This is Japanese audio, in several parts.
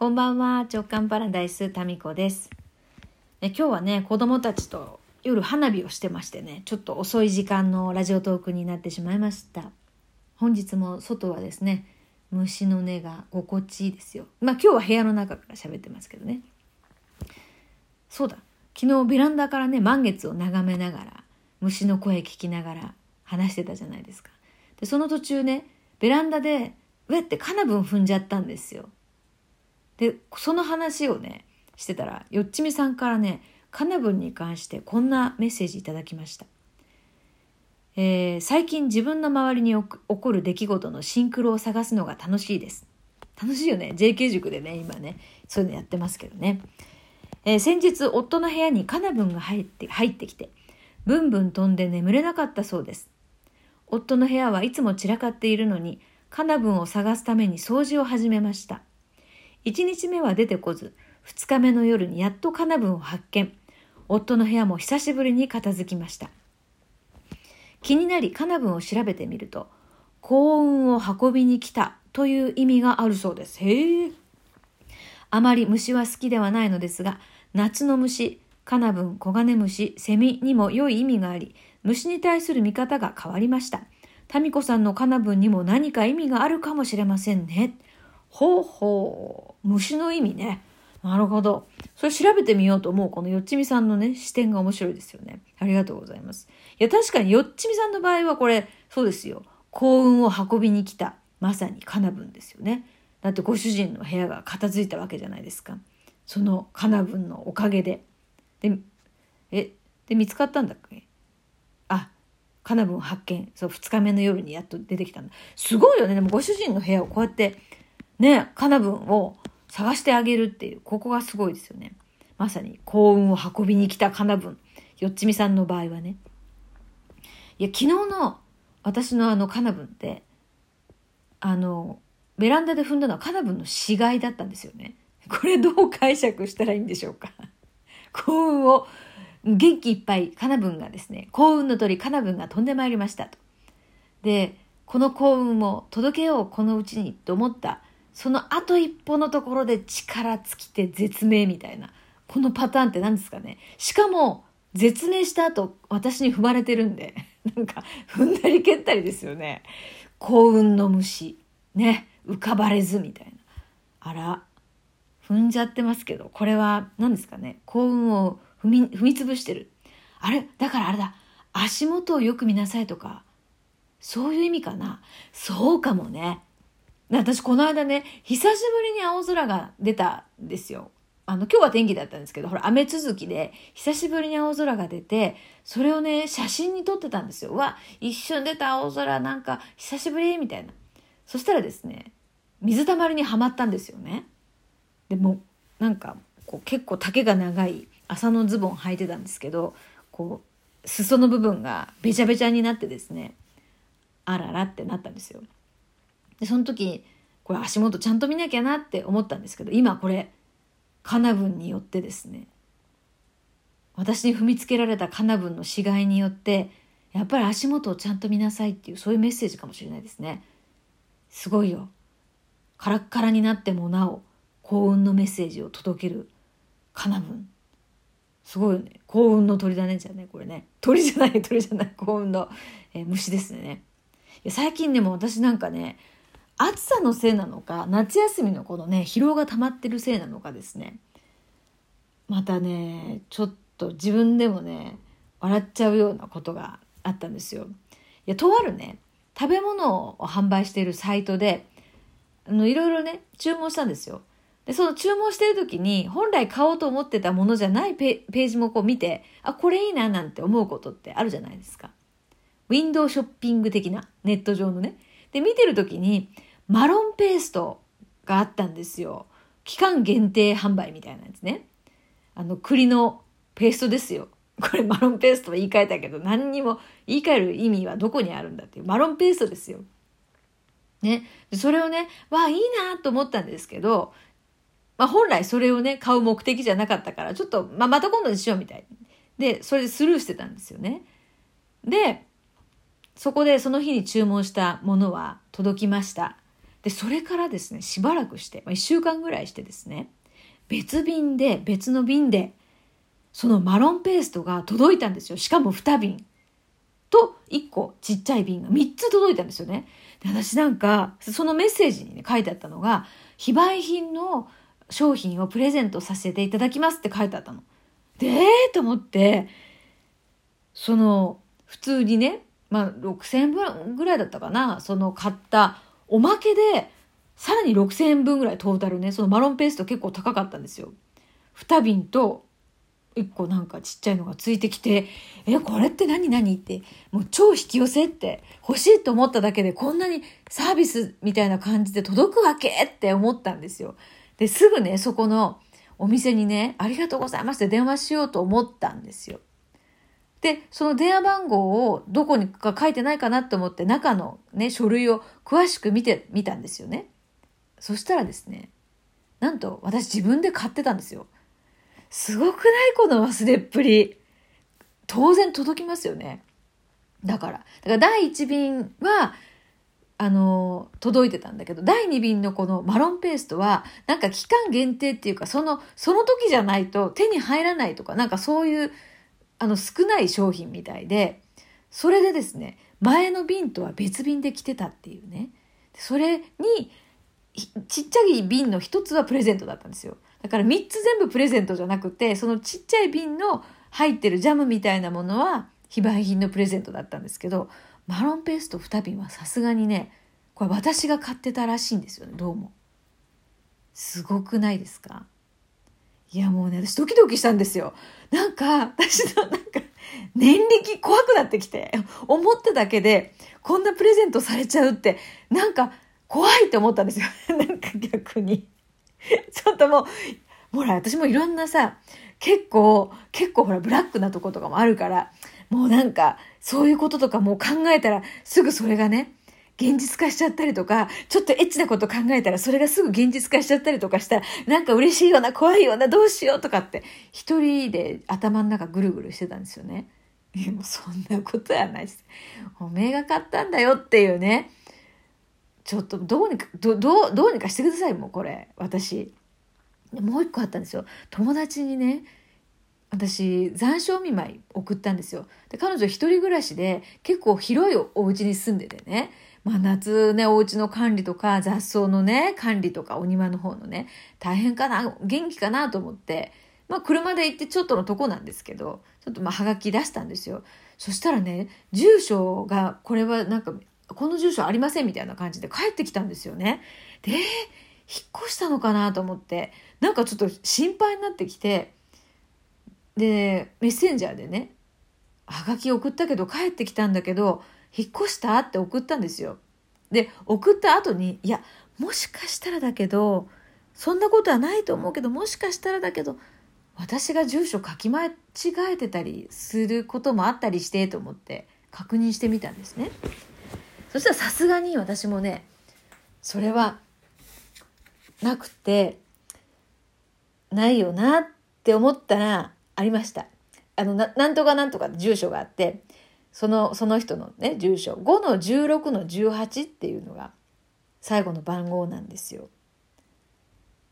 こんばんは、直感パラダイスタミコです。え今日はね、子供たちと夜花火をしてましてね、ちょっと遅い時間のラジオトークになってしまいました。本日も外はですね、虫の音が心地いいですよ。まあ今日は部屋の中から喋ってますけどね。そうだ、昨日ベランダからね、満月を眺めながら、虫の声聞きながら話してたじゃないですか。で、その途中ね、ベランダで、うえってカナブン踏んじゃったんですよ。でその話をねしてたらよっちみさんからねカナブンに関してこんなメッセージいただきました。えー、最近自分の周りに起こる出来事のシンクロを探すのが楽しいです。楽しいよね。JK 塾でね、今ね、そういうのやってますけどね。えー、先日、夫の部屋にカナブンが入って入ってきて、ブンブン飛んで眠れなかったそうです。夫の部屋はいつも散らかっているのに、カナブンを探すために掃除を始めました。1日目は出てこず、2日目の夜にやっとカナブンを発見。夫の部屋も久しぶりに片付きました。気になりカナブンを調べてみると、幸運を運びに来たという意味があるそうです。へえ。あまり虫は好きではないのですが、夏の虫、カナブン、コガネムシ、セミにも良い意味があり、虫に対する見方が変わりました。タミコさんのカナブンにも何か意味があるかもしれませんね。ほうほう。虫の意味ね。なるほど。それ調べてみようと思うこのよっちみさんのね、視点が面白いですよね。ありがとうございます。いや、確かによっちみさんの場合はこれ、そうですよ。幸運を運びに来た。まさにカナブンですよね。だってご主人の部屋が片付いたわけじゃないですか。そのカナブンのおかげで。で、え、で、見つかったんだっけ？あ、カナブン発見。そう、二日目の夜にやっと出てきたんだ。すごいよね。でもご主人の部屋をこうやってね、カナブンを探してあげるっていう、ここがすごいですよね。まさに幸運を運びに来たカナブン。よっちみさんの場合はね。いや、昨日の私のあのカナブンって、あの、ベランダで踏んだのはカナブンの死骸だったんですよね。これどう解釈したらいいんでしょうか。幸運を、元気いっぱいカナブンがですね、幸運の鳥カナブンが飛んでまいりましたと。で、この幸運を届けようこのうちにと思ったそのあと一歩のところで力尽きて絶命みたいな。このパターンって何ですかね。しかも、絶命した後、私に踏まれてるんで、なんか、踏んだり蹴ったりですよね。幸運の虫。ね。浮かばれずみたいな。あら、踏んじゃってますけど、これは何ですかね。幸運を踏み、踏み潰してる。あれ？だからあれだ。足元をよく見なさいとか、そういう意味かな。そうかもね。私この間ね、久しぶりに青空が出たんですよ。あの、今日は天気だったんですけど、ほら、雨続きで、久しぶりに青空が出て、それをね、写真に撮ってたんですよ。わ、一瞬出た青空、なんか、久しぶりみたいな。そしたらですね、水たまりにはまったんですよね。でも、なんか、こう、結構丈が長い麻のズボン履いてたんですけど、こう、裾の部分がべちゃべちゃになってですね、あららってなったんですよ。でその時これ足元ちゃんと見なきゃなって思ったんですけど今これカナブンによってですね私に踏みつけられたカナブンの死骸によってやっぱり足元をちゃんと見なさいっていうそういうメッセージかもしれないですね。すごいよ。カラッカラになってもなお幸運のメッセージを届けるカナブン。すごいよね。幸運の鳥だねじゃねこれね。鳥じゃない鳥じゃない。幸運の、えー、虫ですね。いや最近でも私なんかね暑さのせいなのか夏休みのこのね疲労が溜まってるせいなのかですねまたねちょっと自分でもね笑っちゃうようなことがあったんですよ。いやとあるね食べ物を販売しているサイトであのいろいろね注文したんですよ。でその注文してる時に本来買おうと思ってたものじゃないページもこう見てあこれいいななんて思うことってあるじゃないですか。ウィンドウショッピング的なネット上のね。で見てる時にマロンペーストがあったんですよ。期間限定販売みたいなやつね。あの、栗のペーストですよ。これマロンペーストは言い換えたけど、何にも言い換える意味はどこにあるんだっていう。マロンペーストですよ。ね。それをね、わあ、いいなと思ったんですけど、まあ本来それをね、買う目的じゃなかったから、ちょっと、まあまた今度にしようみたい。で、それでスルーしてたんですよね。で、そこでその日に注文したものは届きました。でそれからですねしばらくして、まあ、1週間ぐらいしてですね別便で別の便でそのマロンペーストが届いたんですよ。しかも2便。と1個ちっちゃい瓶が3つ届いたんですよね。で私なんかそのメッセージに、ね、書いてあったのが非売品の商品をプレゼントさせていただきますって書いてあったの。でえと思ってその普通にねまあ6,000円ぐらいだったかなその買ったおまけでさらに6,000円分ぐらいトータルねそのマロンペースト結構高かったんですよ。2瓶と1個なんかちっちゃいのがついてきて「えこれって何何?」ってもう超引き寄せって欲しいと思っただけでこんなにサービスみたいな感じで届くわけって思ったんですよ。ですぐねそこのお店にね「ありがとうございます」って電話しようと思ったんですよ。でその電話番号をどこにか書いてないかなと思って中のね書類を詳しく見てみたんですよね。そしたらですねなんと私自分で買ってたんですよ。すごくないこの忘れっぷり。当然届きますよね。だから。だから第1便は、あの、届いてたんだけど、第2便のこのマロンペーストは、なんか期間限定っていうか、その、その時じゃないと手に入らないとか、なんかそういう、あの、少ない商品みたいで、それでですね、前の便とは別便で来てたっていうね。それに、ちっちゃい瓶の一つはプレゼントだったんですよ。だから3つ全部プレゼントじゃなくて、そのちっちゃい瓶の入ってるジャムみたいなものは非売品のプレゼントだったんですけど、マロンペースト2瓶はさすがにね、これ私が買ってたらしいんですよね、どうも。すごくないですか？いやもうね、私ドキドキしたんですよ。なんか、私のなんか、年力怖くなってきて、思っただけで、こんなプレゼントされちゃうって、なんか怖いって思ったんですよ。なんか逆に。ちょっともう、ほら、私もいろんなさ、結構、結構ほら、ブラックなとことかもあるから、もうなんか、そういうこととかもう考えたら、すぐそれがね、現実化しちゃったりとか、ちょっとエッチなこと考えたら、それがすぐ現実化しちゃったりとかしたら、なんか嬉しいような、怖いような、どうしようとかって、一人で頭の中ぐるぐるしてたんですよね。いや、もそんなことはないです。おめえが買ったんだよっていうね。ちょっとどうにかどどうどうにかしてくださいもうこれ私もう一個あったんですよ友達にね私残暑見舞い送ったんですよ。で彼女一人暮らしで結構広いお家に住んでてね。まあ夏ねお家の管理とか雑草のね管理とかお庭の方のね大変かな元気かなと思って。まあ車で行ってちょっとのとこなんですけどちょっとまあはがき出したんですよ。そしたらね住所がこれはなんかこの住所ありませんみたいな感じで帰ってきたんですよね。で、引っ越したのかなと思って、なんかちょっと心配になってきて、で、メッセンジャーでね、はがき送ったけど帰ってきたんだけど、引っ越したって送ったんですよ。で、送った後に、いや、もしかしたらだけど、そんなことはないと思うけど、もしかしたらだけど、私が住所書き間違えてたりすることもあったりしてと思って確認してみたんですね。そしたらさすがに私もねそれはなくてないよなって思ったらありました。あのななんとかなんとか住所があってそのその人のね住所5の16の18っていうのが最後の番号なんですよ。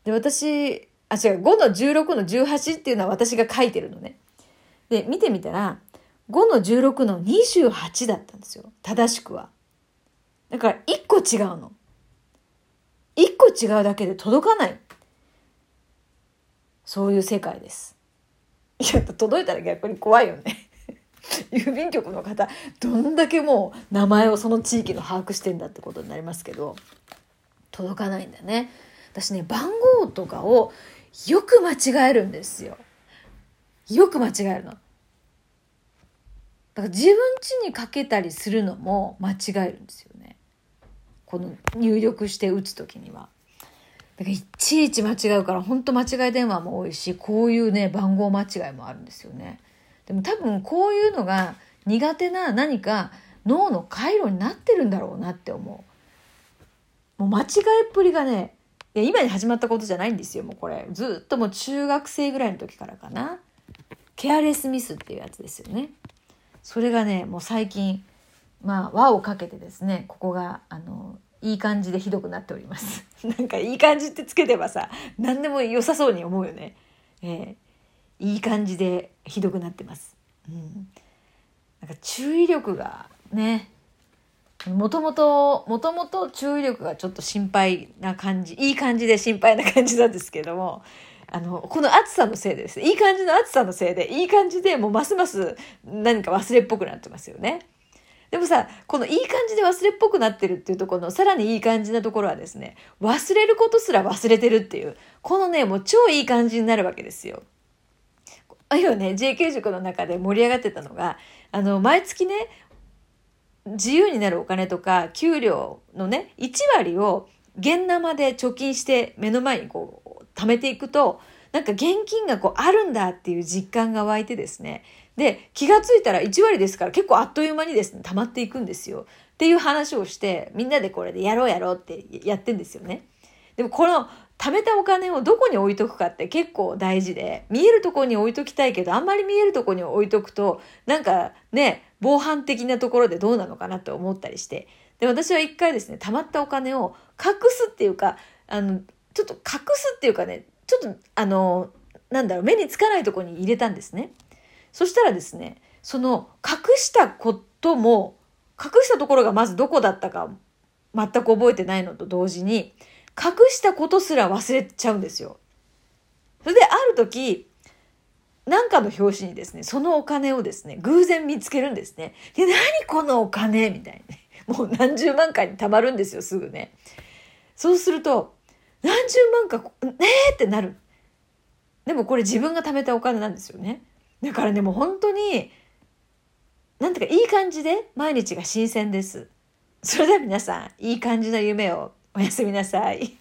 で私あ違う5の16の18っていうのは私が書いてるのね。で見てみたら5の16の28だったんですよ正しくは。だから一個違うの。一個違うだけで届かない。そういう世界です。いや、届いたら逆に怖いよね。郵便局の方、どんだけもう名前をその地域の把握してんだってことになりますけど、届かないんだね。私ね、番号とかをよく間違えるんですよ。よく間違えるの。だから自分家にかけたりするのも間違えるんですよね。この入力して打つ時には。だからいちいち間違うから本当間違い電話も多いしこういうね番号間違いもあるんですよね。でも多分こういうのが苦手な何か脳の回路になってるんだろうなって思う。もう間違いっぷりがねいや今に始まったことじゃないんですよもうこれずっともう中学生ぐらいの時からかな。ケアレスミスっていうやつですよね。それがねもう最近まあ輪をかけてですねここがあのいい感じでひどくなっております。なんかいい感じってつけてばさ何でも良さそうに思うよね。えー、いい感じでひどくなってます。うん。なんか注意力がねもともと、もともと注意力がちょっと心配な感じ、いい感じで心配な感じなんですけども、あの、この暑さのせいでですね、いい感じの暑さのせいで、いい感じでもうますます何か忘れっぽくなってますよね。でもさ、このいい感じで忘れっぽくなってるっていうところのさらにいい感じなところはですね、忘れることすら忘れてるっていう、このね、もう超いい感じになるわけですよ。あるいはね、JK 塾の中で盛り上がってたのが、あの、毎月ね、自由になるお金とか給料のね1割を現生で貯金して目の前にこう貯めていくとなんか現金がこうあるんだっていう実感が湧いてですねで気がついたら1割ですから結構あっという間にですね溜まっていくんですよっていう話をしてみんなでこれでやろうやろうってやってんですよね。でもこの貯めたお金をどこに置いとくかって結構大事で見えるとこに置いときたいけどあんまり見えるとこに置いとくとなんかね防犯的なところでどうなのかなって思ったりして。で、私は一回ですね、貯まったお金を隠すっていうか、あの、ちょっと隠すっていうかね、ちょっと、あの、なんだろう、目につかないとこに入れたんですね。そしたらですね、その隠したことも、隠したところがまずどこだったか全く覚えてないのと同時に、隠したことすら忘れちゃうんですよ。それである時、なんかの表紙にですね、そのお金をですね、偶然見つけるんですね。で、何このお金？みたいな。もう何十万回に貯まるんですよ、すぐね。そうすると、何十万か、ねえってなる。でもこれ自分が貯めたお金なんですよね。だからね、もう本当に、なんていうかいい感じで毎日が新鮮です。それでは皆さん、いい感じの夢をおやすみなさい。